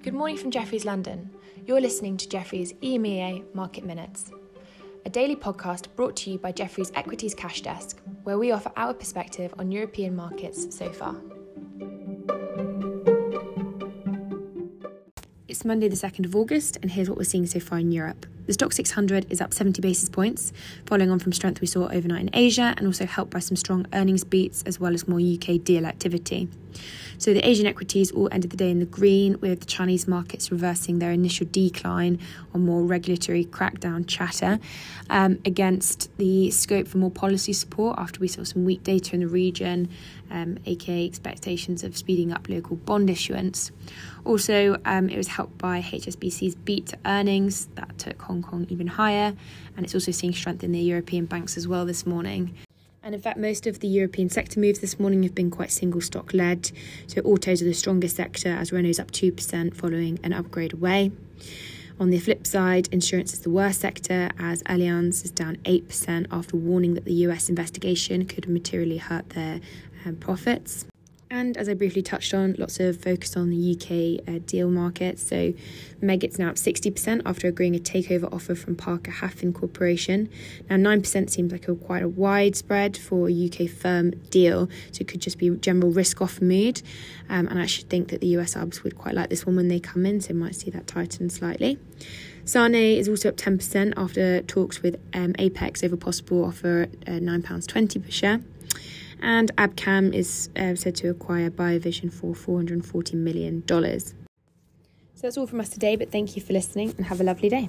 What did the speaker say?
Good morning from Jefferies London. You're listening to Jefferies EMEA Market Minutes, a daily podcast brought to you by Jefferies Equities Cash Desk, where we offer our perspective on European markets so far. It's Monday, the 2nd of August, and here's what we're seeing so far in Europe. The Stoxx 600 is up 70 basis points, following on from strength we saw overnight in Asia and also helped by some strong earnings beats as well as more UK deal activity. So the Asian equities all ended the day in the green, with the Chinese markets reversing their initial decline on more regulatory crackdown chatter um, against the scope for more policy support after we saw some weak data in the region, um, aka expectations of speeding up local bond issuance. Also, um, it was helped by HSBC's beat to earnings that took Hong Kong even higher, and it's also seeing strength in the European banks as well this morning. And in fact, most of the European sector moves this morning have been quite single stock led. So autos are the strongest sector as Renault's up 2% following an upgrade away. On the flip side, insurance is the worst sector as Allianz is down 8% after warning that the US investigation could materially hurt their um, profits. And as I briefly touched on, lots of focus on the UK uh, deal market. So Meggitt's now up 60% after agreeing a takeover offer from Parker Hannifin Corporation. Now 9% seems like a quite a widespread for a UK firm deal, so it could just be general risk off mood. Um, and I should think that the US ARBs would quite like this one when they come in, so might see that tighten slightly. Sanne is also up 10% after talks with um, Apex over possible offer at uh, £9.20 per share. And Abcam is uh, said to acquire BioVision for $440 million. So that's all from us today, but thank you for listening and have a lovely day.